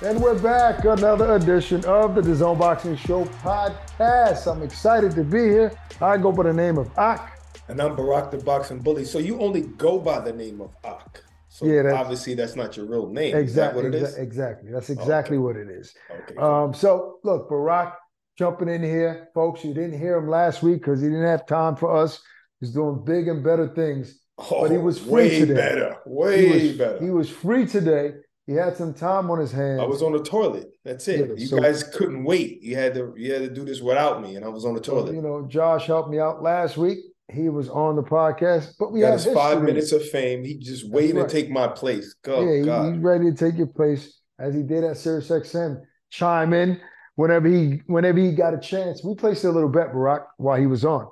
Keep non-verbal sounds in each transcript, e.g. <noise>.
And we're back, another edition of the DAZN Boxing Show podcast. I'm excited to be here. I go by the name of Ak. And I'm Barak the Boxing Bully. So you only go by the name of Ak. So Yeah, that's- obviously that's not your real name. Exactly. That what it is? exa- Exactly. That's exactly Okay. what it is. Okay. Um, so look, Barak jumping in here, folks. You didn't hear him last week because he didn't have time for us. He's doing big and better things. Oh, but he Oh, was free way today. better. He Way was, better. he was free today. He had some time on his hands. I was on the toilet. That's it. Yeah, you so- guys couldn't wait. You had to you had to do this without me, and I was on the toilet. you know, Josh helped me out last week. He was on the podcast, but we Got had his five minutes of fame. He just waiting right. to take my place. Oh yeah, God. he's ready to take your place as he did at Sirius XM. Chime in whenever he whenever he got a chance. We placed a little bet, Barak, while he was on.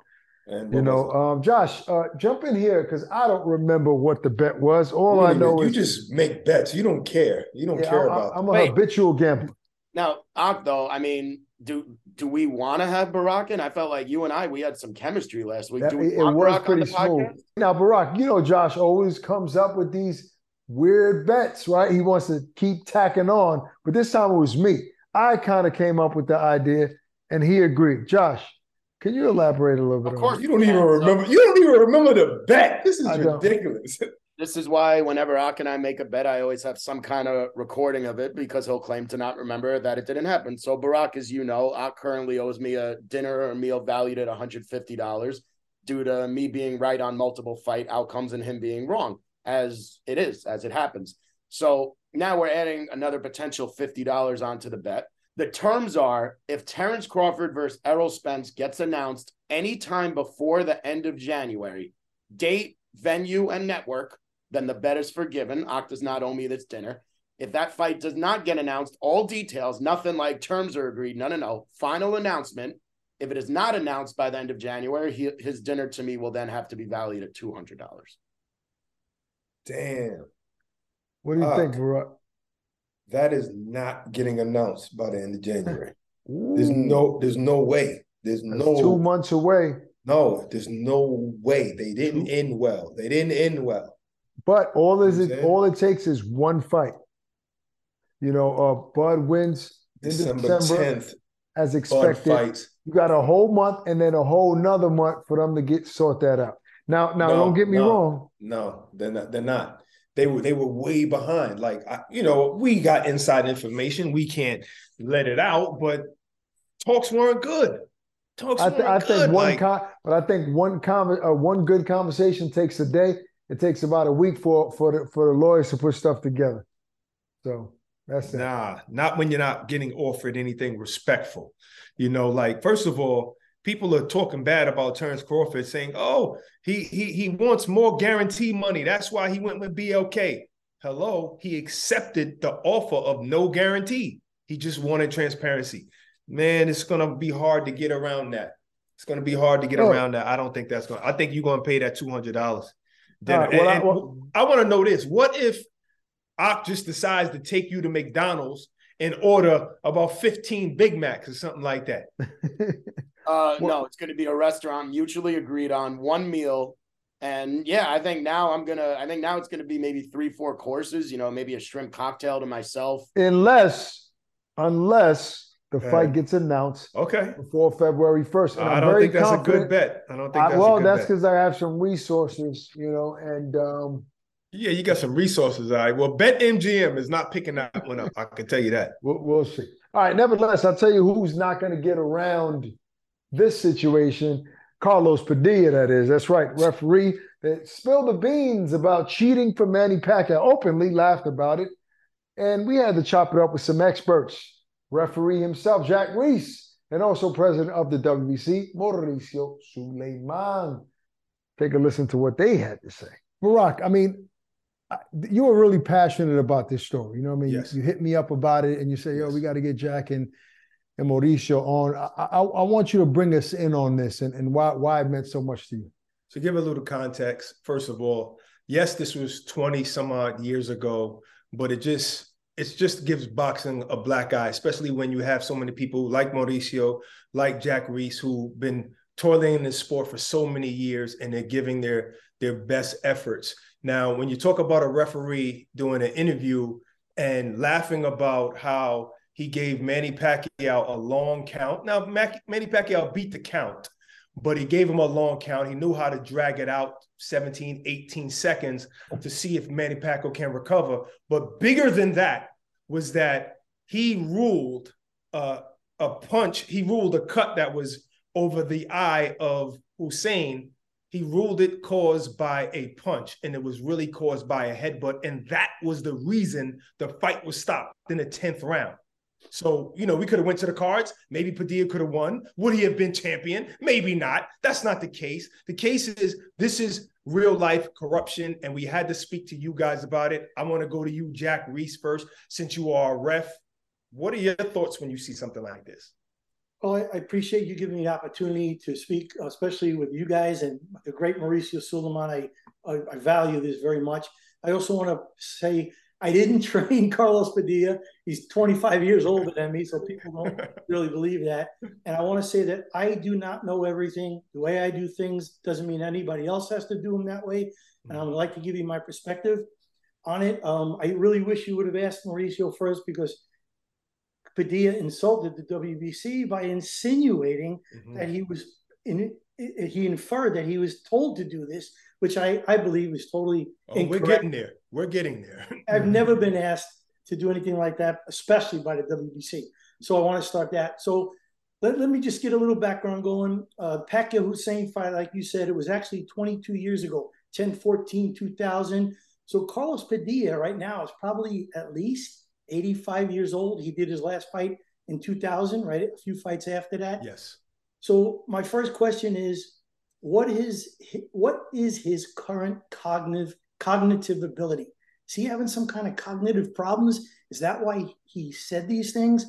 And You know, um, Josh, uh, jump in here because I don't remember what the bet was. it? All You I know even- you is just make bets. You don't care. You don't yeah, care I, about. am a Wait. habitual gambler. Now, Ak, though, I mean, do do we want to have Barak in? I felt like you and I we had some chemistry last week. That- do we it, it want was Barak on pretty the smooth. podcast? Now, Barak, you know, Josh always comes up with these weird bets, right? He wants to keep tacking on, but this time it was me. I kind of came up with the idea, and he agreed. Josh, can you elaborate a little bit? Of course. You don't even Yeah, so- remember. You don't even remember the bet. This is I ridiculous. <laughs> This is why whenever Ak and I make a bet, I always have some kind of recording of it because he'll claim to not remember that it didn't happen. So Barak, as you know, Ak currently owes me a dinner or meal valued at $150 due to me being right on multiple fight outcomes and him being wrong, as it is, as it happens. So now we're adding another potential $50 onto the bet. The terms are if Terrence Crawford versus Errol Spence gets announced anytime before the end of January, date, venue, and network, then the bet is forgiven. Ak does not owe me this dinner. If that fight does not get announced, all details, nothing like terms are agreed. No, no, no. Final announcement. If it is not announced by the end of January, he, his dinner to me will then have to be valued at two hundred dollars. Damn, What do you Fuck. think, Barak? That is not getting announced by the end of January. There's no. There's no way. There's that's no. two months away. No, there's no way. They didn't end well. They didn't end well. But all is it know what I'm all it takes is one fight. You know, uh, Bud wins in December December, tenth, as Bud expected. You got a whole month and then a whole nother month for them to get sort that out. Now, now, No, don't get me no. wrong. No, they're not. They're not. They were. They were way behind. Like I, you know, we got inside information. We can't let it out, but talks weren't good. Talks I, weren't th- I good. think one like, con- but I think one con- uh, one good conversation takes a day. It takes about a week for for the for the lawyers to put stuff together. So that's it. Nah, not when you're not getting offered anything respectful. You know, like first of all, people are talking bad about Terrence Crawford, saying, "Oh, he he he wants more guarantee money. That's why he went with BLK." Hello, he accepted the offer of no guarantee. He just wanted transparency. Man, it's gonna be hard to get around that. It's gonna be hard to get Oh. around that. I don't think that's gonna. I think you're gonna pay that two hundred dollars. Right, well, I- well- I want to know this: What if Ak just decides to take you to McDonald's and order about 15 Big Macs or something like that. <laughs> Uh, Well- no, it's going to be a restaurant mutually agreed on one meal. And yeah, I think now I'm gonna. I think now it's gonna be maybe three, four courses. You know, maybe a shrimp cocktail to myself. unless unless the Yeah. fight gets announced Okay. before February first. I don't think that's a good bet. I don't think I, well, a good that's because I have some resources, you know, and um, Yeah, you got some resources. All right. Well, Bet MGM is not picking that one up. I can tell you that. we'll, we'll see. All right. Nevertheless, I'll tell you who's not going to get around this situation. Carlos Padilla, that is. That's right. Referee that spilled the beans about cheating for Manny Pacquiao, openly laughed about it. And we had to chop it up with some experts. Referee himself, Jack Reiss, and also president of the WBC, Mauricio Sulaiman. Take a listen to what they had to say. Barak, I mean, you were really passionate about this story. You know what I mean? Yes. You, you, hit me up about it and you say, yo, yes. we got to get Jack and, and Mauricio on. I, I, I, want you to bring us in on this and, and why, why it meant so much to you. To give a little context, first of all, yes, this was 20 some odd years ago, but it just, it just gives boxing a black eye, especially when you have so many people like Mauricio, like Jack Reiss, who've been toiling in this sport for so many years and they're giving their their best efforts. Now, when you talk about a referee doing an interview and laughing about how he gave Manny Pacquiao a long count. Now, Manny Pacquiao beat the count, but he gave him a long count. He knew how to drag it out 17, 18 seconds to see if Manny Pacquiao can recover. But bigger than that was that he ruled uh, a punch, he ruled a cut that was over the eye of Hussein he ruled it caused by a punch and it was really caused by a headbutt and that was the reason the fight was stopped in the 10th round so you know we could have went to the cards. Maybe padilla could have won. Would he have been champion? Maybe not. That's not the case. The case is this is real life corruption and we had to speak to you guys about it. I want to go to you jack Reiss, first since you are a ref. What are your thoughts when you see something like this? Well, I, appreciate you giving me the opportunity to speak, especially with you guys and the great Mauricio Sulaiman. I, I, I value this very much. I also want to say I didn't <laughs> train Carlos Padilla. He's 25 years older than me, so people don't <laughs> really believe that. And I want to say that I do not know everything. The way I do things doesn't mean anybody else has to do them that way. And I would like to give you my perspective on it. Um, I really wish you would have asked Mauricio first because Padilla insulted the WBC by insinuating mm-hmm. that he was in he inferred that he was told to do this, which I, I believe is totally oh, We're getting there. We're getting there. <laughs> I've never been asked to do anything like that, especially by the WBC. So I want to start that. So let, let me just get a little background going. Uh, Pacquiao Hussein fight, like you said, it was actually 22 years ago, 10 14, 2000. So Carlos Padilla right now is probably at least 85 years old. He did his last fight in 2000, right? A few fights after that. Yes. So my first question is, what is what is his current cognitive cognitive ability? Is he having some kind of cognitive problems? Is that why he said these things?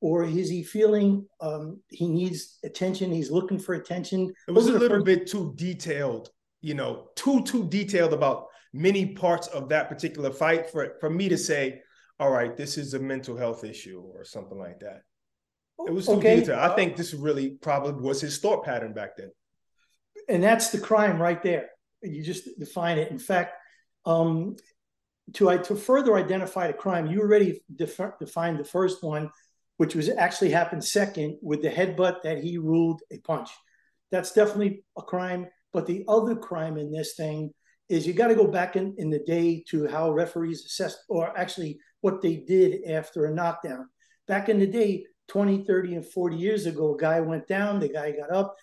Or is he feeling um, he needs attention? He's looking for attention. It was a little first- bit too detailed, you know, too too detailed about many parts of that particular fight for for me to say, all right, this is a mental health issue or something like that. It was too okay. detailed. I think this really probably was his thought pattern back then. And that's the crime right there. You just define it. In fact, um, to to further identify the crime, you already def- defined the first one, which was actually happened second with the headbutt that he ruled a punch. That's definitely a crime. But the other crime in this thing is you got to go back in, in the day to how referees assessed, or actually what they did after a knockdown. Back in the day, 20, 30, and 40 years ago, a guy went down, the guy got up.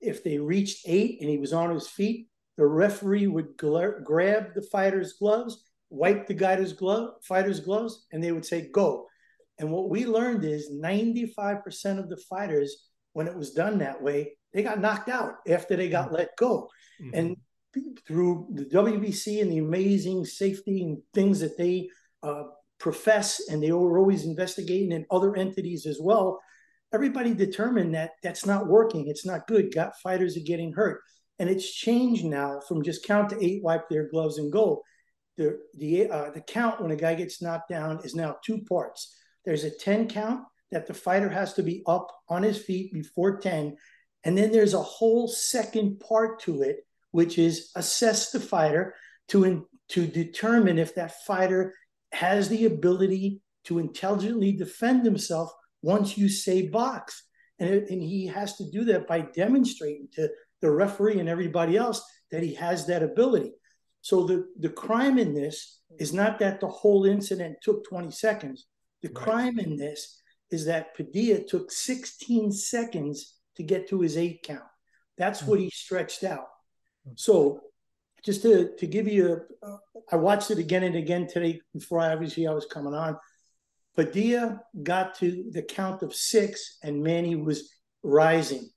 If they reached eight and he was on his feet, the referee would gla- grab the fighter's gloves, wipe the guy's glove, fighter's gloves, and they would say, go. And what we learned is 95% of the fighters, when it was done that way, they got knocked out after they got mm-hmm. let go. Mm-hmm. And through the WBC and the amazing safety and things that they uh, profess and they were always investigating in other entities as well everybody determined that that's not working. It's not good. Got fighters are getting hurt. And it's changed now from just count to eight wipe their gloves and go. The the uh, the count when a guy gets knocked down is now two parts. There's a 10 count that the fighter has to be up on his feet before 10 and then there's a whole second part to it which is assess the fighter to in, to determine if that fighter has the ability to intelligently defend himself once you say box. And, it, and he has to do that by demonstrating to the referee and everybody else that he has that ability. So the, the crime in this is not that the whole incident took 20 seconds. The right. crime in this is that Padilla took 16 seconds to get to his eight count. That's mm-hmm. what he stretched out. So just to, to give you a, uh, I watched it again and again today before I obviously I was coming on. Padilla got to the count of six and Manny was rising.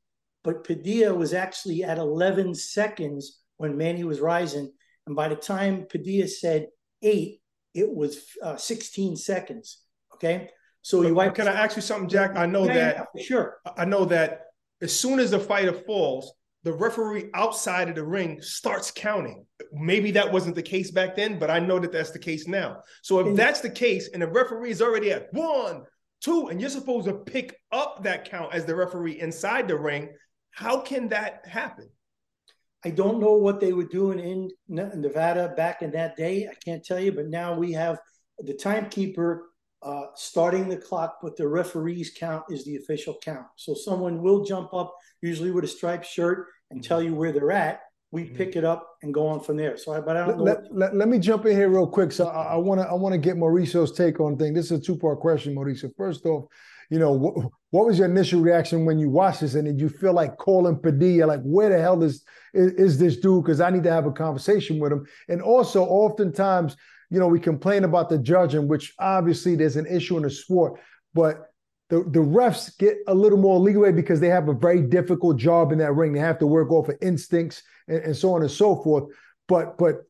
But Padilla was actually at 11 seconds when Manny was rising. And by the time Padilla said eight, it was uh, 16 seconds. Okay. So wiped. Can I ask you something, Jack? I know Yeah, that yeah, sure. I know that as soon as the fighter falls, the referee outside of the ring starts counting. Maybe that wasn't the case back then, but I know that that's the case now. So if that's the case, and the referee is already at one, two, and you're supposed to pick up that count as the referee inside the ring, how can that happen? I don't know what they were doing in Nevada back in that day. I can't tell you, but now we have the timekeeper uh, starting the clock, but the referee's count is the official count. So someone will jump up, usually with a striped shirt, and tell you where they're at. We Mhm. pick it up and go on from there. So, I, but I don't know. Let, let, let me jump in here real quick. So I want to I want to get Mauricio's take on thing. This is a two part question, Mauricio. First off, you know what, what was your initial reaction when you watched this, and did you feel like calling Padilla, like where the hell is is, is this dude? Because I need to have a conversation with him. And also, oftentimes, you know, we complain about the judging, which obviously there's an issue in the sport, but the, the refs get a little more leeway because they have a very difficult job in that ring. They have to work off of instincts and, and so on and so forth. But but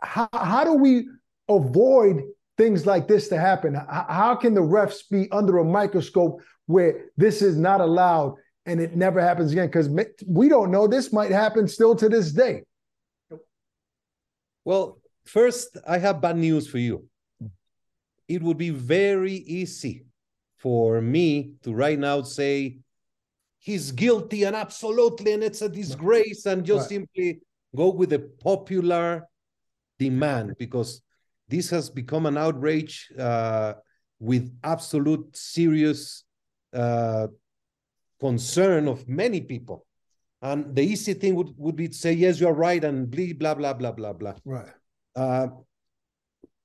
how, how do we avoid things like this to happen? How, how can the refs be under a microscope where this is not allowed and it never happens again? Because we don't know. This might happen still to this day. Well, first, I have bad news for you. It would be very easy for me to right now say he's guilty and absolutely, and it's a disgrace, and just Right. simply go with the popular demand because this has become an outrage uh, with absolute serious uh, concern of many people. And the easy thing would, would be to say, yes, you're right, and blah, blah, blah, blah, blah. Right. Uh,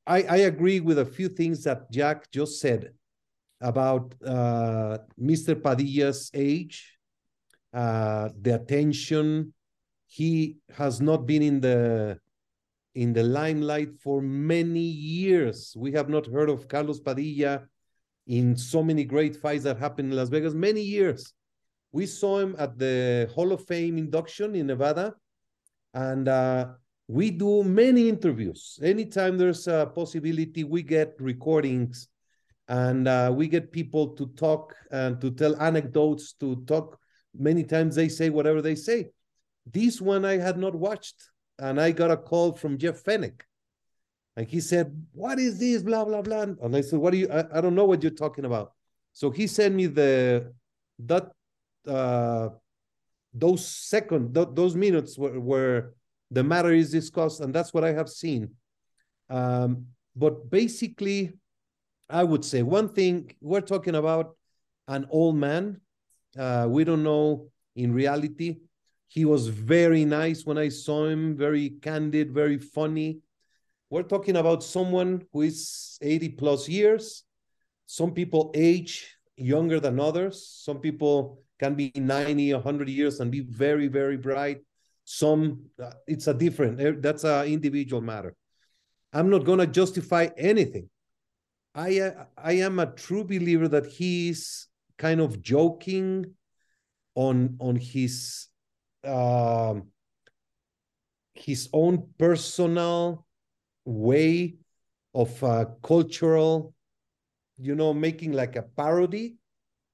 I, I agree with a few things that Jack just said about uh, Mr. Padilla's age, uh, the attention. He has not been in the in the limelight for many years. We have not heard of Carlos Padilla in so many great fights that happened in Las Vegas. Many years. We saw him at the Hall of Fame induction in Nevada, and uh, we do many interviews. Anytime there's a possibility, we get recordings and uh, we get people to talk and to tell anecdotes, to talk. Many times they say whatever they say. This one I had not watched, and I got a call from Jeff Fenech. And he said, What is this? Blah, blah, blah. And I said, What are you? I, I don't know what you're talking about. So he sent me the that uh those second th- those minutes where, where the matter is discussed, and that's what I have seen. Um, but basically, I would say one thing we're talking about an old man. Uh, we don't know in reality. He was very nice when I saw him, very candid, very funny. We're talking about someone who is 80 plus years. Some people age younger than others. Some people can be 90, 100 years and be very, very bright. Some, uh, it's a different, eh, that's an individual matter. I'm not going to justify anything. I, uh, I am a true believer that he's kind of joking on, on his, um, his own personal way of uh, cultural, you know, making like a parody.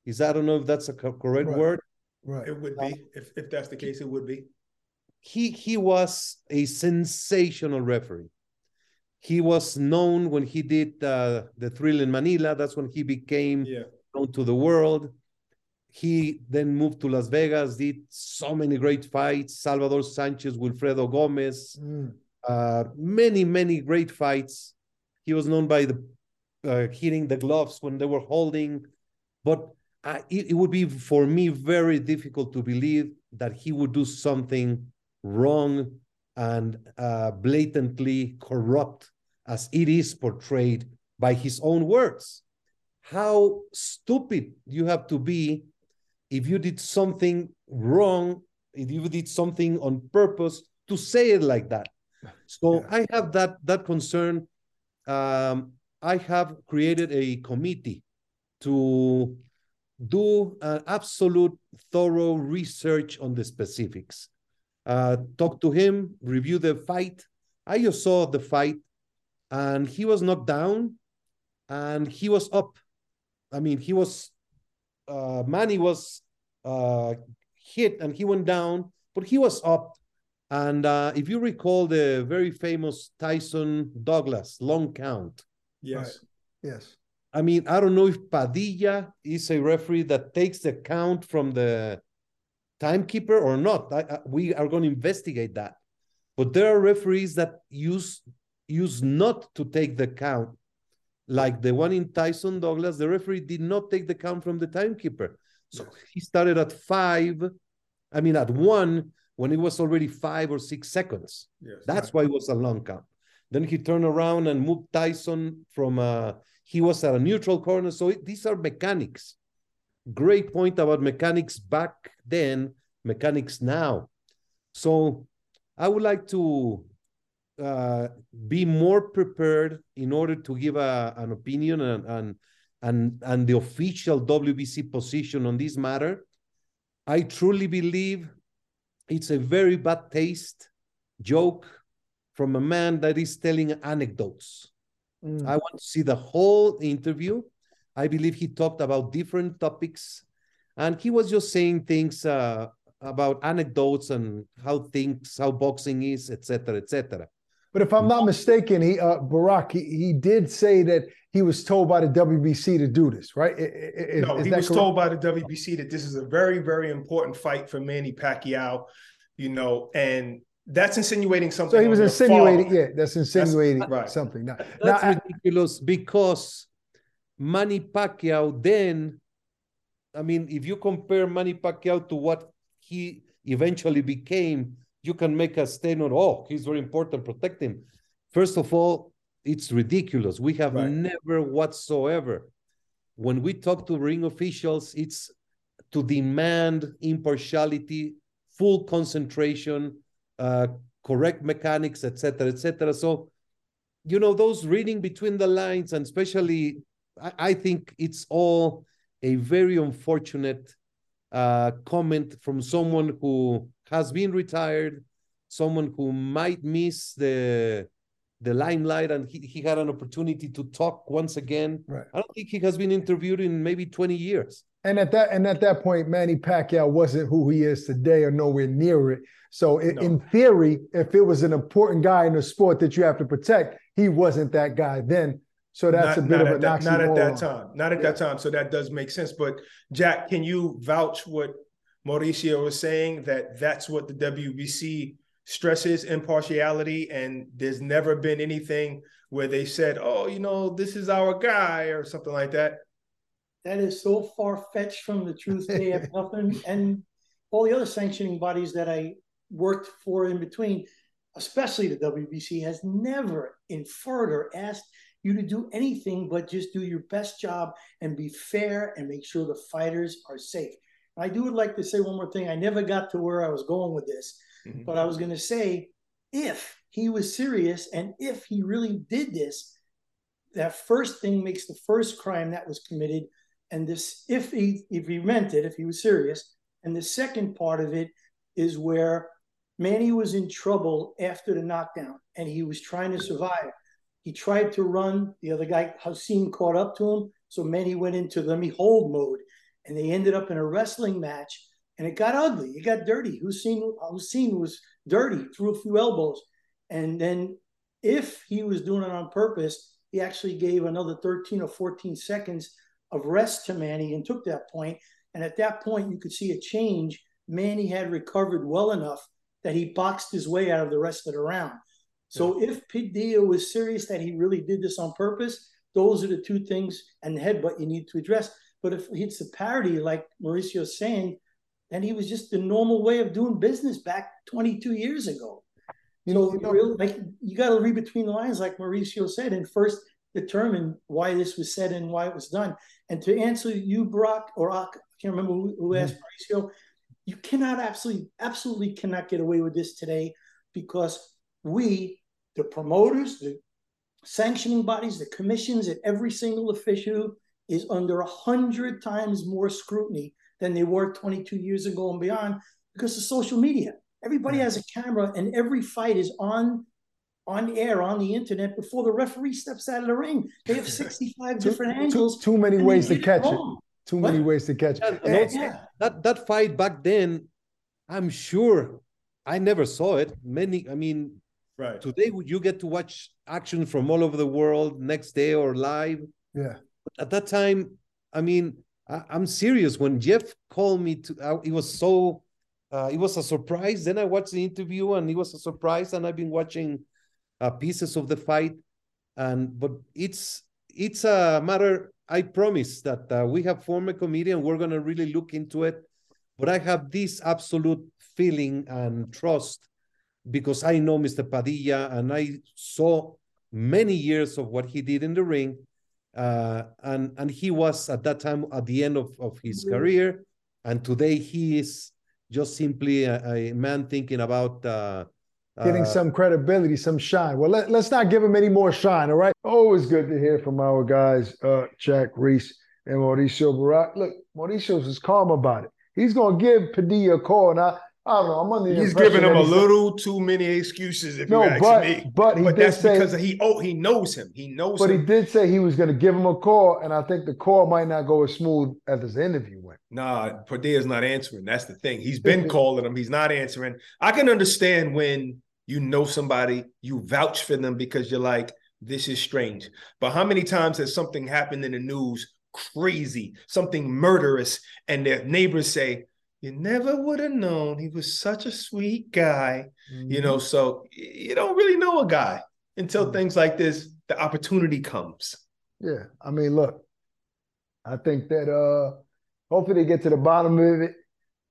Is that, I don't know if that's a correct Right. word. Right. It would be if if that's the case. It would be. he he was a sensational referee. He was known when he did uh, the Thrill in Manila. That's when he became Yeah. known to the world. He then moved to Las Vegas, did so many great fights. Salvador Sanchez, Wilfredo Gomez, Mm. uh, many many great fights. He was known by the uh, hitting the gloves when they were holding, but uh, it, it would be for me very difficult to believe that he would do something wrong and uh, blatantly corrupt as it is portrayed by his own words. How stupid you have to be if you did something wrong, if you did something on purpose to say it like that. So Yeah. I have that that concern. Um, I have created a committee to do an absolute thorough research on the specifics. Uh, talk to him, review the fight, I just saw the fight, and he was knocked down, and he was up. I mean, he was uh, Manny was uh, hit and he went down, but he was up. And uh, if you recall the very famous Tyson Douglas long count, Yes. Yes. I mean, I don't know if Padilla is a referee that takes the count from the timekeeper or not. I, I, we are going to investigate that. But there are referees that use use not to take the count, like the one in Tyson Douglas. The referee did not take the count from the timekeeper, so he started at five. I mean, at one when it was already five or six seconds. Yes. That's why it was a long count. Then he turned around and moved Tyson from a, he was at a neutral corner. So it, these are mechanics. Great point about mechanics back then, mechanics now. So I would like to uh, be more prepared in order to give a, an opinion and, and and and the official WBC position on this matter. I truly believe it's a very bad taste joke from a man that is telling anecdotes. Mm. I want to see the whole interview. I believe he talked about different topics, and he was just saying things uh, about anecdotes and how things, how boxing is, etc., etc. But if I'm not mistaken, he uh, Barak he, he did say that he was told by the WBC to do this, right? I- I- is- no, is he was correct? told by the WBC that this is a very, very important fight for Manny Pacquiao, you know, and that's insinuating something. So he was insinuating, father. yeah, that's insinuating right. something. Now, now That's I- ridiculous because Manny Pacquiao then, I mean, if you compare Manny Pacquiao to what he eventually became, you can make a statement, oh, he's very important, protect him. First of all, it's ridiculous. We have Right. never whatsoever, when we talk to ring officials, it's to demand impartiality, full concentration, uh, correct mechanics, etc., etc. So, you know, those reading between the lines, and especially, I, I think it's all a very unfortunate uh, comment from someone who has been retired, someone who might miss the the limelight, and he, he had an opportunity to talk once again. Right. I don't think he has been interviewed in maybe 20 years. And at that and at that point, Manny Pacquiao wasn't who he is today, or nowhere near it. So, i- No. in theory, if it was an important guy in the sport that you have to protect, he wasn't that guy then. So that's not, a bit not of at a that, not at that time. Not at Yeah. that time. So that does make sense. But Jack, can you vouch what Mauricio was saying that that's what the WBC stresses impartiality, and there's never been anything where they said, "Oh, you know, this is our guy" or something like that. That is so far fetched from the truth. They have nothing, and all the other sanctioning bodies that I worked for in between, especially the WBC, has never inferred or asked you to do anything but just do your best job and be fair and make sure the fighters are safe. I do would like to say one more thing. I never got to where I was going with this, Mhm. but I was going to say if he was serious and if he really did this, that first thing makes the first crime that was committed and this if he if he meant it if he was serious. And the second part of it is where manny was in trouble after the knockdown and he was trying to survive. He tried to run. The other guy Hussein caught up to him. So manny went into let me hold mode and they ended up in a wrestling match and it got ugly it got dirty Hussein Hussein was dirty threw a few elbows and then if he was doing it on purpose he actually gave another 13 or 14 seconds of rest to Manny and took that point. And at that point, you could see a change. Manny had recovered well enough that he boxed his way out of the rest of the round. So if Padilla was serious that he really did this on purpose, those are the two things and the headbutt you need to address. But if it's a parody, like Mauricio's saying, then he was just the normal way of doing business back 22 years ago. You know, you know- really, like you got to read between the lines, like Mauricio said, and first determine why this was said and why it was done. And to answer you, Brock or Ak, I can't remember who, who asked mm-hmm. Mauricio, you cannot absolutely, absolutely cannot get away with this today because we, the promoters, the sanctioning bodies, the commissions, and every single official is under a hundred times more scrutiny than they were 22 years ago and beyond because of social media. Everybody has a camera, and every fight is on on air on the internet before the referee steps out of the ring. They have <laughs> 65 Too- different angles. Too, many ways to get it catch it. wrong. Too What? many ways to catch it. And- and And- Yeah. that that fight back then, I'm sure I never saw it. Many, I mean, Right. today would you get to watch action from all over the world next day or live? yeah. At that time, I mean, I, I'm serious. When Jeff called me to, it was so, uh, it was a surprise. Then I watched the interview, and it was a surprise. And I've been watching uh, pieces of the fight, and but it's it's a matter. I promise that uh, we have committee, and we're gonna really look into it. But I have this absolute feeling and trust because I know Mr. Padilla, and I saw many years of what he did in the ring uh, and and he was at that time at the end of, of his career, and today he is just simply a, a man thinking about uh, Getting uh, some credibility, some shine. Well, let, let's not give him any more shine, all right? Always good to hear from our guys, uh, Jack Reiss and Mauricio Barak. Look, Mauricio's is calm about it. He's going to give Padilla a call. And I, I don't know. I'm under the He's giving him a little too many excuses, if No, you ask but me. but he But did that's say because he oh he knows him. He knows but he did say he was going to give him a call, and I think the call might not go as smooth as his interview went. Nah, Padilla's not answering. That's the thing. He's been <laughs> calling him. He's not answering. I can understand when you know somebody, you vouch for them because you're like, this is strange. But how many times has something happened in the news, crazy, something murderous, and their neighbors say, you never would have known he was such a sweet guy. You know, so you don't really know a guy until Mhm. things like this, the opportunity comes. Yeah, I mean, look, I think that uh hopefully they get to the bottom of it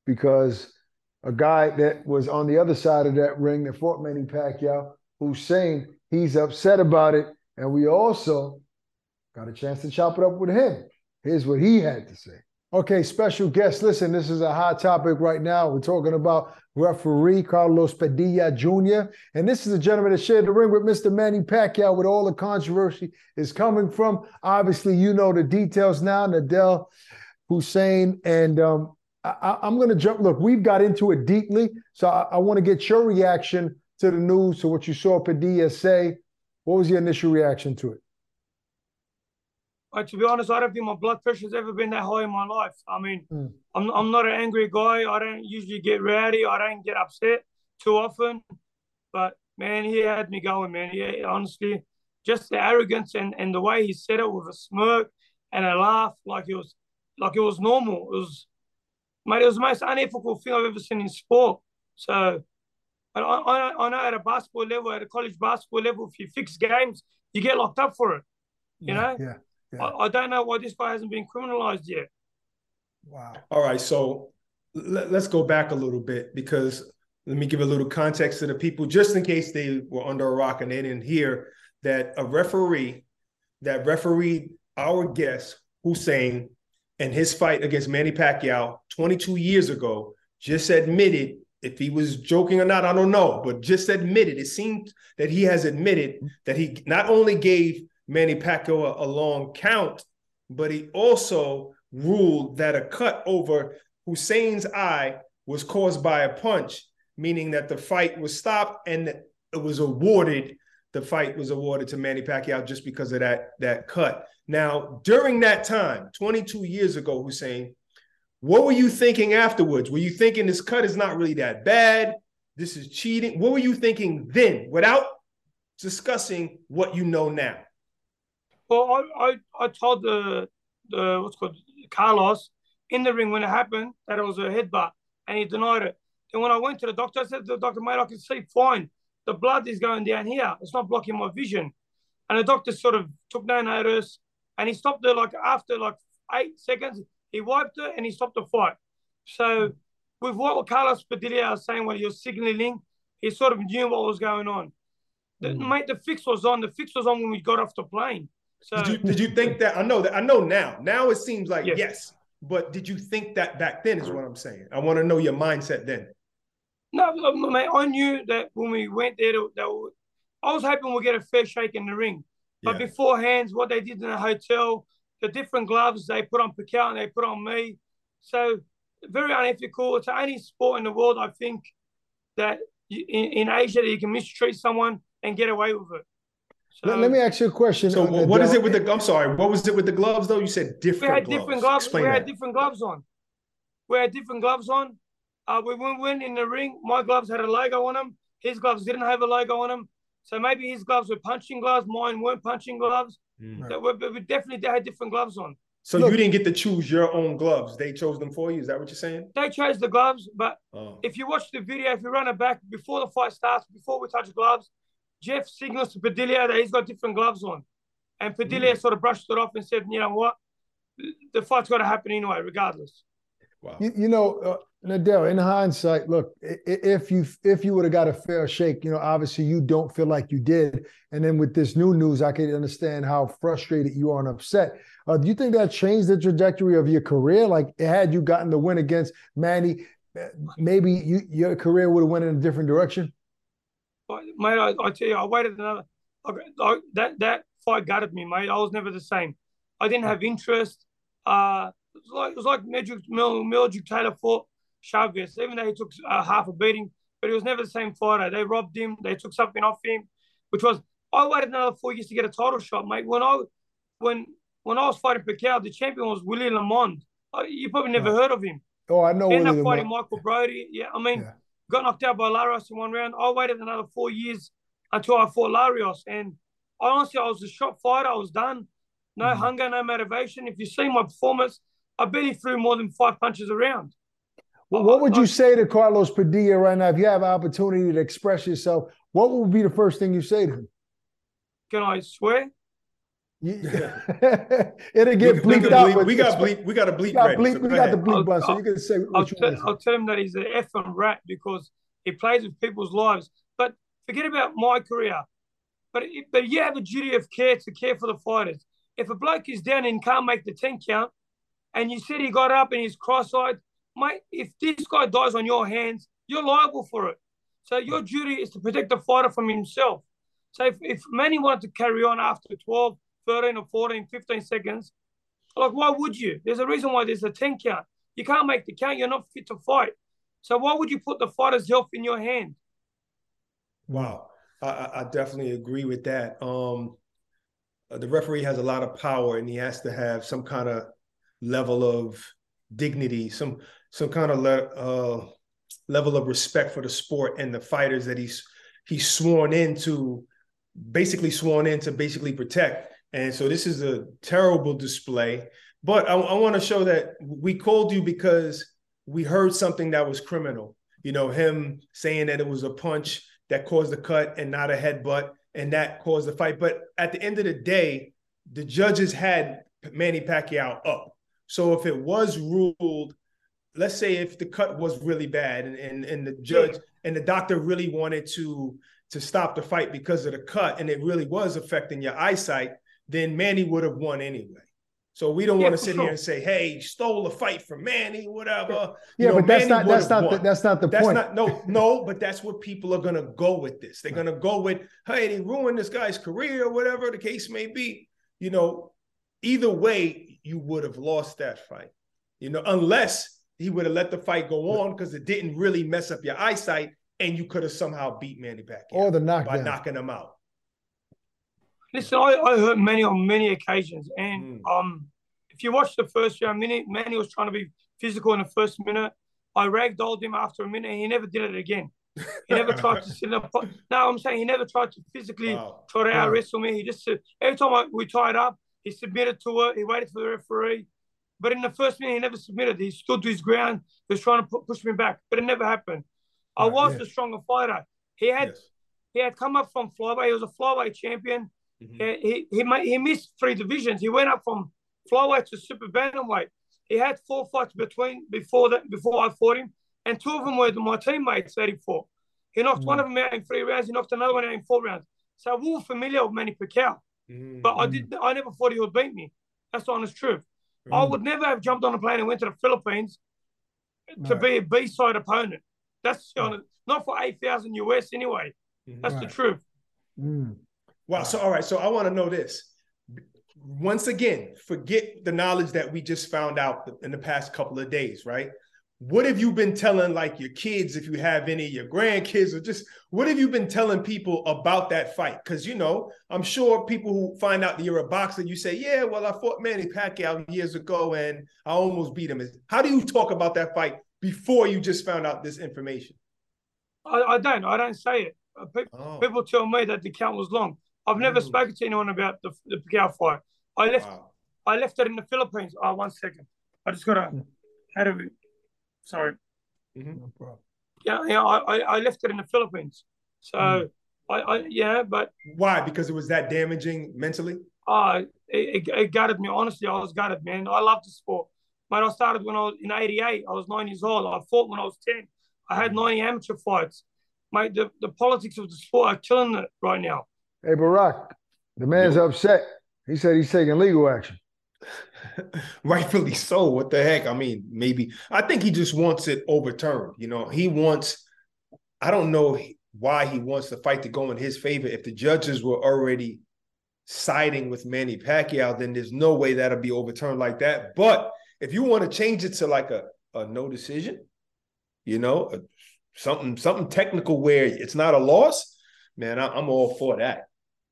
because a guy that was on the other side of that ring that fought Manny Pacquiao, who's saying he's upset about it, and we also got a chance to chop it up with him. Here's what he had to say. Okay, special guest. Listen, this is a hot topic right now. We're talking about referee Carlos Padilla Jr. And this is a gentleman that shared the ring with Mr. Manny Pacquiao with all the controversy is coming from. Obviously, you know the details now. Nedal Hussein. And um, I, am going to jump. Look, we've got into it deeply. So I, I want to get your reaction to the news, to what you saw Padilla say. What was your initial reaction to it? Uh, to be honest, I don't think my blood pressure's ever been that high in my life. I mean, Mm. I'm I'm not an angry guy. I don't usually get rowdy. I don't get upset too often. But man, he had me going, man. Yeah, honestly, just the arrogance and, and the way he said it with a smirk and a laugh, like it was like it was normal. It was, mate, it was the most unethical thing I've ever seen in sport. So, I, I, I know at a basketball level, at a college basketball level, if you fix games, you get locked up for it. You know, Yeah. Yeah. I, I don't know why this guy hasn't been criminalized yet. Wow. All right, so let, us go back a little bit because let me give a little context to the people, just in case they were under a rock and they didn't hear that a referee that refereed our guest Hussein in his fight against Manny Pacquiao 22 years ago just admitted if he was joking or not, I don't know, but just admitted. It seemed that he has admitted that he not only gave Manny Pacquiao a, a long count, but he also ruled that a cut over Hussein's eye was caused by a punch, meaning that the fight was stopped and it was awarded. The fight was awarded to Manny Pacquiao just because of that that cut. Now, during that time, 22 years ago, Hussein, what were you thinking afterwards? Were you thinking this cut is not really that bad? This is cheating. What were you thinking then, without discussing what you know now? Well, I, I, I told the the what's called Carlos in the ring when it happened that it was a headbutt, and he denied it. And when I went to the doctor, I said to the doctor, "Mate, I can see fine. The blood is going down here. It's not blocking my vision." And the doctor sort of took no notice, and he stopped it like after like eight seconds. He wiped it and he stopped the fight. So with what Carlos Padilla was saying when he was signaling, he sort of knew what was going on. The, Mm. Mate, the fix was on. The fix was on when we got off the plane. So Did you did you think that? I know that I know now. Now it seems like Yes. yes, but did you think that back then? Is what I'm saying. I want to know your mindset then. No, no, I knew that when we went there, that, that I was hoping we'll get a fair shake in the ring. But Yeah. beforehand, what they did in the hotel, the different gloves they put on Pacquiao and they put on me. So very unethical. It's the only sport in the world, I think, that in, in Asia that you can mistreat someone and get away with it. So, let, let, me ask you a question. So what is it with the? I'm sorry. What was it with the gloves though? You said different. We had gloves. different gloves. Explain we that. had different gloves on. We had different gloves on. Uh, we went in the ring. My gloves had a logo on them. His gloves didn't have a logo on them. So maybe his gloves were punching gloves. Mine weren't punching gloves. Mm. That we, we definitely had different gloves on. So Look, you didn't get to choose your own gloves. They chose them for you. Is that what you're saying? They chose the gloves, but oh. if you watch the video, if you run it back before the fight starts, before we touch gloves, Jeff signals to Padilla that he's got different gloves on. And Padilla mm. sort of brushed it off and said, you know what? The fight's got to happen anyway, regardless. Wow. You, you know, uh, Nedal, in hindsight, look, if you if you would have got a fair shake, you know, obviously you don't feel like you did. And then with this new news, I can understand how frustrated you are and upset. Uh, do you think that changed the trajectory of your career? Like, had you gotten the win against Manny, uh, maybe you, your career would have went in a different direction. Mate, I, I tell you, I waited another. I, I, that that fight gutted me, mate. I was never the same. I didn't have interest. Uh, it was like it was like Meldrick Taylor fought Chavez, even though he took uh, half a beating, but he was never the same fighter. They robbed him. They took something off him, which was I waited another four years to get a title shot, mate. When I when when I was fighting Pacquiao, the champion was Willie Lamond. You probably never heard of him. Oh, I know. Ended up fighting Michael Brodie. Yeah, I mean, yeah. Got knocked out by Larios in one round. I waited another four years until I fought Larios, and honestly, I was a shot fighter. I was done. No mm. hunger, no motivation. If you see my performance, I barely threw more than five punches around. Well, what would you say to Carlos Padilla right now if you have an opportunity to express yourself? What would be the first thing you say to him? Can I swear? <laughs> Yeah. It'll get bleeped we, out. We got bleep. We got a bleep. We got, bleep, so we got the bleep button, so you can say. I'll, tell, I'll tell him that he's an effing rat because he plays with people's lives. But forget about my career. But but you have a duty of care to care for the fighters. If a bloke is down and can't make the ten count, and you said he got up and he's cross-eyed, mate, if this guy dies on your hands, you're liable for it. So your duty is to protect the fighter from himself. So if, if Manny wanted to carry on after 12, 13 or 14, 15 seconds, like why would you? There's a reason why there's a 10 count. You can't make the count, you're not fit to fight. So why would you put the fighter's health in your hand? Wow. I, I definitely agree with that. Um, uh, the referee has a lot of power and he has to have some kind of level of dignity, some some kind of le- uh, level of respect for the sport and the fighters that he's he's sworn in to, basically sworn in to basically protect. And so this is a terrible display. But I, I want to show that we called you because we heard something that was criminal. You know, him saying that it was a punch that caused the cut and not a headbutt, and that caused the fight. But at the end of the day, the judges had Manny Pacquiao up. So if it was ruled, let's say if the cut was really bad and, and, and the judge and the doctor really wanted to to stop the fight because of the cut and it really was affecting your eyesight, then Manny would have won anyway. So we don't yeah, want to sit sure. here and say, "Hey, stole a fight from Manny, whatever." Yeah, you know, but that's Manny not that's not the, that's not the that's point. Not, no, no, but that's what people are gonna go with this. They're gonna go with, "Hey, they ruined this guy's career, or whatever the case may be." You know, either way, you would have lost that fight. You know, unless he would have let the fight go on because it didn't really mess up your eyesight and you could have somehow beat Manny Pacquiao or the knockdown. by knocking him out. Listen, I, I heard many on many occasions, and mm. um, if you watch the first round, Manny, Manny was trying to be physical in the first minute. I ragdolled him after a minute, and he never did it again. He never tried to sit up. No, I'm saying he never tried to physically wow. try to out wrestle me. He just every time I, we tied up, he submitted to it. He waited for the referee. But in the first minute, he never submitted. He stood to his ground. He was trying to push me back, but it never happened. I was the stronger fighter. He had yes. he had come up from flyweight. He was a flyweight champion. Mm-hmm. He, he he he missed three divisions. He went up from flyweight to super bantamweight. He had four fights between before that before I fought him, and two of them were my teammates that he. He knocked mm-hmm. one of them out in three rounds. He knocked another one out in four rounds. So we were familiar with Manny Pacquiao. Mm-hmm. But I did. I never thought he would beat me. That's the honest truth. I would never have jumped on a plane and went to the Philippines to right. be a B side opponent. That's right. honest, not for eight thousand US anyway. That's right. the truth. Mm. Wow. So all right. So I want to know this. Once again, forget the knowledge that we just found out in the past couple of days, right? what have you been telling like your kids, if you have any, your grandkids, or just what have you been telling people about that fight? Because you know, I'm sure people who find out that you're a boxer, you say, "Yeah, well, I fought Manny Pacquiao years ago and I almost beat him." How do you talk about that fight before you just found out this information? I, I don't. I don't say it. Uh, people, oh. people tell me that the count was long. I've never mm. spoken to anyone about the the Pacquiao fight. I left. Wow. I left it in the Philippines. Oh, one second. I just gotta. How do we? Sorry. Mm-hmm. No problem. Yeah, yeah. I, I left it in the Philippines. So mm. I, I yeah, but why? Because it was that damaging mentally. Uh it, it, it gutted me. Honestly, I was gutted, man. I love the sport. But I started when I was in '88. I was nine years old. I fought when I was ten. I had 90 amateur fights. Mate, the, the politics of the sport are killing it right now. Hey, Barak, the man's Yo. upset. He said he's taking legal action. <laughs> Rightfully so. What the heck? I mean, maybe I think he just wants it overturned. You know, he wants. I don't know why he wants the fight to go in his favor. If the judges were already siding with Manny Pacquiao, then there's no way that'll be overturned like that. But if you want to change it to like a, a no decision, you know, a, something something technical where it's not a loss, man, I, am all for that.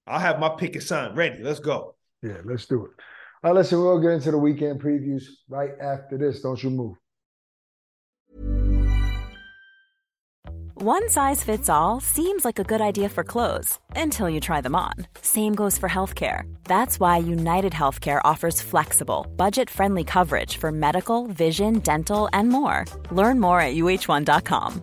I'll have my picket sign ready. Let's go. Yeah, let's do it. All right, listen, we'll get into the weekend previews right after this. Don't you move. One size fits all seems like a good idea for clothes until you try them on. Same goes for healthcare. That's why United Healthcare offers flexible, budget friendly coverage for medical, vision, dental, and more. Learn more at uh1.com.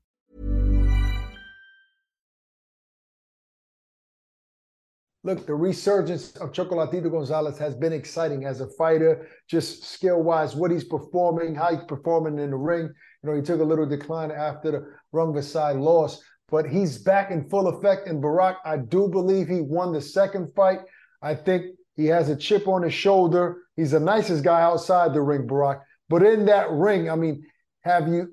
Look, the resurgence of Chocolatito Gonzalez has been exciting as a fighter, just skill wise, what he's performing, how he's performing in the ring. You know, he took a little decline after the Rungvisai loss, but he's back in full effect. And Barak, I do believe he won the second fight. I think he has a chip on his shoulder. He's the nicest guy outside the ring, Barak. But in that ring, I mean, have you,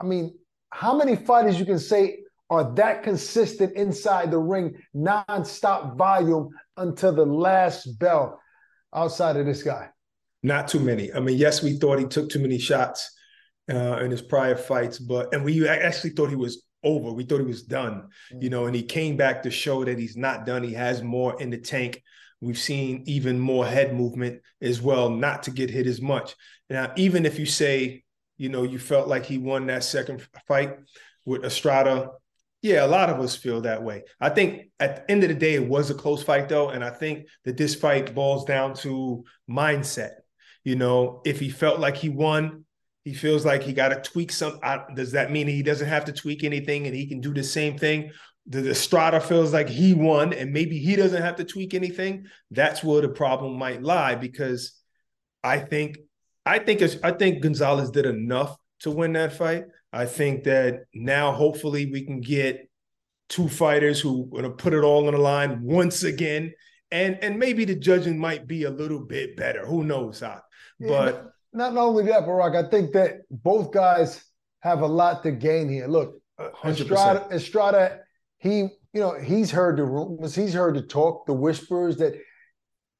I mean, how many fighters you can say are that consistent inside the ring, non-stop volume until the last bell outside of this guy? Not too many. I mean, yes, we thought he took too many shots uh, in his prior fights, but and we actually thought he was over. We thought he was done, mm-hmm. you know, and he came back to show that he's not done. He has more in the tank. We've seen even more head movement as well, not to get hit as much. Now, even if you say, you know, you felt like he won that second fight with Estrada, yeah, a lot of us feel that way. I think at the end of the day, it was a close fight, though. And I think that this fight boils down to mindset. You know, if he felt like he won, he feels like he got to tweak some. does that mean he doesn't have to tweak anything and he can do the same thing? The Estrada feels like he won and maybe he doesn't have to tweak anything. That's where the problem might lie because I think I think I think Gonzalez did enough to win that fight. I think that now hopefully we can get two fighters who are going to put it all on the line once again. And and maybe the judging might be a little bit better. Who knows how? But yeah, not only that, Barak, I think that both guys have a lot to gain here. Look, 100%. Estrada, Estrada, he, you know, he's heard the rumors, he's heard the talk, the whispers that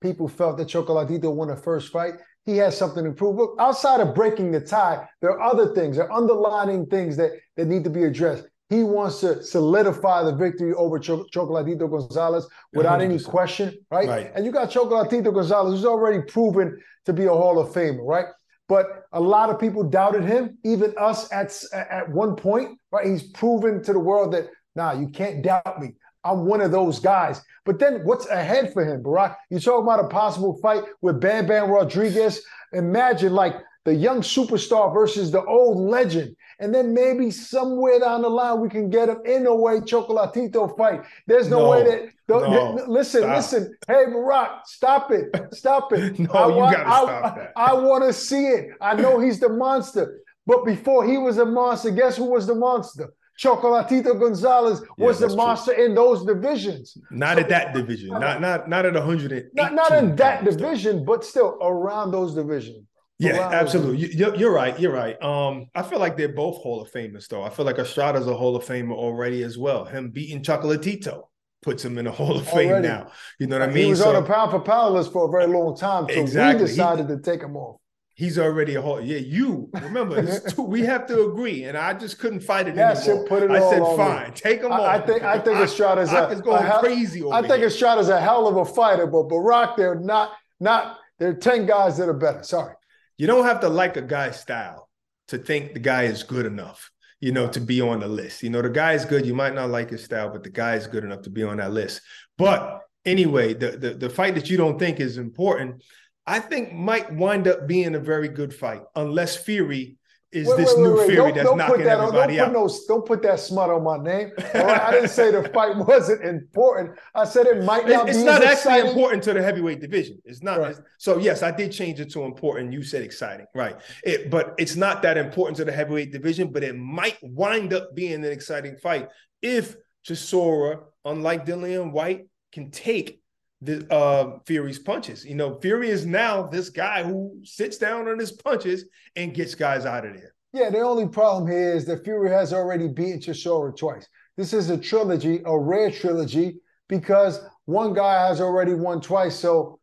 people felt that Chocolatito won the first fight he has something to prove. Look, outside of breaking the tie, there are other things, there are underlining things that, that need to be addressed. He wants to solidify the victory over Ch- Chocolatito Gonzalez without 100%. any question, right? right? And you got Chocolatito Gonzalez, who's already proven to be a Hall of Famer, right? But a lot of people doubted him, even us at, at one point, right? He's proven to the world that, nah, you can't doubt me. I'm one of those guys. But then what's ahead for him, Barak? You talk about a possible fight with Bam Bam Rodriguez. Imagine like the young superstar versus the old legend. And then maybe somewhere down the line we can get him Inoue Chocolatito fight. There's no, no way that no, listen, stop. listen. Hey Barak, stop it. Stop it. <laughs> no, I want, you gotta stop I, that. I, I want to see it. I know he's the monster. But before he was a monster, guess who was the monster? Chocolatito Gonzalez was Yeah, the that's monster in those divisions. Not So- at that division. Not not not at 100. Not, not in that division, but still around those divisions. Yeah, Around absolutely. You- You're, right. You're right. Um, I feel like they're both Hall of Famers, though. I feel like Estrada's a Hall of Famer already as well. Him beating Chocolatito puts him in the <laughs> Hall of Fame Already. now. You know what I mean? He was So on a pound for pound list for a very long time. So Exactly. we He- decided to take him off. He's already a Hall. Yeah, you remember <laughs> two, we have to agree, and I just couldn't fight it Yes, anymore. put it I said, on me. fine, take him off. I, I think I think Estrada's a, Rock is going a hell- crazy over I think here. Estrada's a hell of a fighter, but Barak, they're not not. There are ten guys that are better. Sorry. you don't have to like a guy's style to think the guy is good enough, you know, to be on the list. You know, the guy is good. You might not like his style, but the guy is good enough to be on that list. But anyway, the the, the fight that you don't think is important, I think might wind up being a very good fight, unless Fury is Wait, this wait, new wait. Fury Don't- that's don't knocking that on- everybody don't out. put no, don't put that smut on my name. Right? I didn't say the fight <laughs> wasn't important. I said it might not It's, it's not actually exciting. important to the heavyweight division. It's not. Right. it's- so yes, I did change it to important. You said exciting, right? It, but it's not that important to the heavyweight division. But it might wind up being an exciting fight if Chisora, unlike Dillian Whyte, can take the uh, Fury's punches. You know, Fury is now this guy who sits down on his punches and gets guys out of there. Yeah, the only problem here is that Fury has already beaten Chisora twice. This is a trilogy, a rare trilogy, because one guy has already won twice, so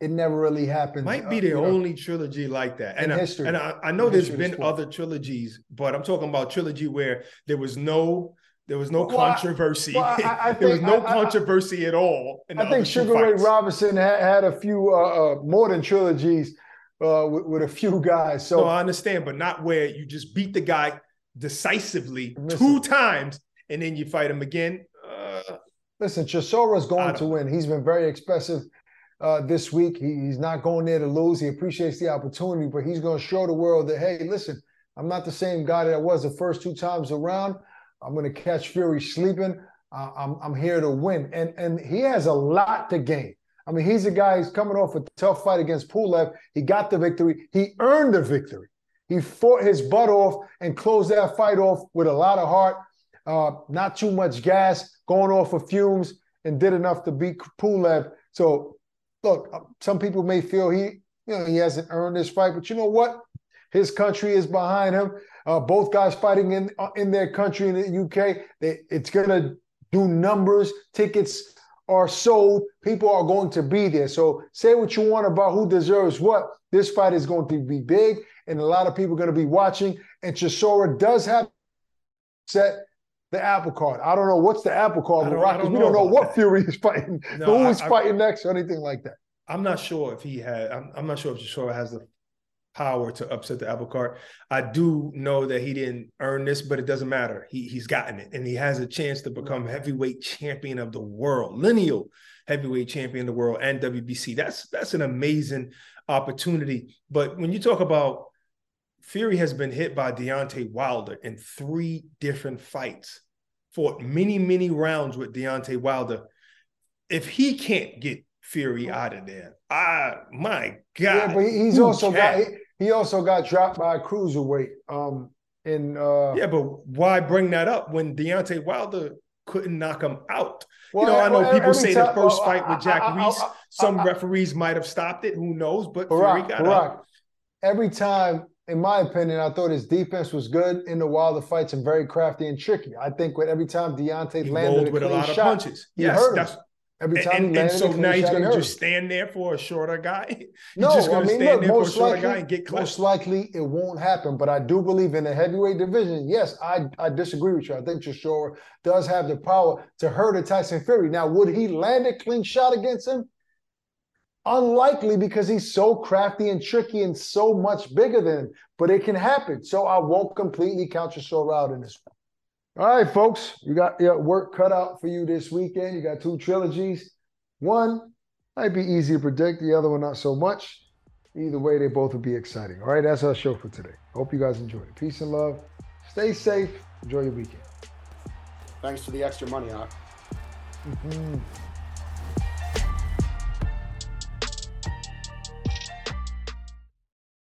it never really happened. Might uh, be the you know. only trilogy like that. And In I, history. and I, I know there's been sport. other trilogies, but I'm talking about trilogy where there was no there was no Well, I- controversy. well, I- I <laughs> there was no I- I- controversy at all. I think Sugar Ray. Robinson had, had a few uh, uh, more than trilogies uh, with, with a few guys. So no, I understand, but not where you just beat the guy decisively two times and then you fight him again. Uh, Listen, Chisora's I going to win. He's been very expressive uh, this week. He, he's not going there to lose. He appreciates the opportunity, but he's going to show the world that, hey, listen, I'm not the same guy that I was the first two times around. I'm going to catch Fury sleeping. Uh, I'm, I'm here to win. And, and he has a lot to gain. I mean, he's a guy who's coming off a tough fight against Pulev. He got the victory. He earned the victory. He fought his butt off and closed that fight off with a lot of heart, uh, not too much gas, going off of fumes, and did enough to beat Pulev. So, look, uh, some people may feel he, you know, he hasn't earned this fight, but you know what? His country is behind him. Uh, both guys fighting in uh, in their country in the UK. They, it's gonna do numbers. Tickets are sold. People are going to be there. So say what you want about who deserves what. This fight is going to be big, and a lot of people are going to be watching. And Chisora does have set the apple card. I don't know what's the apple card I don't- Rockets. don't We don't know what that. Fury is fighting, No, who's I- I- fighting next, or anything like that. I'm not sure if he had. I'm, I'm not sure if Chisora has the power to upset the apple cart. I do know that he didn't earn this, but it doesn't matter. He he's gotten it, and he has a chance to become heavyweight champion of the world, lineal heavyweight champion of the world, and WBC. That's that's an amazing opportunity. But when you talk about Fury has been hit by Deontay Wilder in three different fights, fought many many rounds with Deontay Wilder. If he can't get Fury out of there. Ah, my God. Yeah, but he's also got can? He also got dropped by a cruiserweight. Um, in uh, Yeah, but why bring that up when Deontay Wilder couldn't knock him out? Well, you know, I know well, people say time- the first well, fight with Jack I- I- I- Reiss, some referees might have stopped it. Who knows? But Barak, got Barak, every time, in my opinion, I thought his defense was good in the Wilder fights and very crafty and tricky. I think with every time Deontay He landed a with a clean lot of shot, punches. Yes, that's every time and, and so now he's going to just stand there for a shorter guy. <laughs> He's No, just I going to mean, stand look, there for a most likely, guy and get most likely it won't happen. But I do believe in the heavyweight division. Yes, I, I disagree with you. I think Chisora does have the power to hurt a Tyson Fury. Now, would he land a clean shot against him? Unlikely because he's so crafty and tricky and so much bigger than him. But it can happen. So I won't completely count Chisora out in this one. All right, folks, you got your work cut out for you this weekend. You got two trilogies. One might be easy to predict, the other one not so much. Either way, they both will be exciting. All right, that's our show for today. Hope you guys enjoyed it. Peace and love. Stay safe. Enjoy your weekend. Thanks for the extra money, Hawk. Mhm.